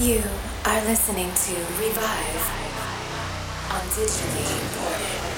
You are listening to Revive on Digitally Imported.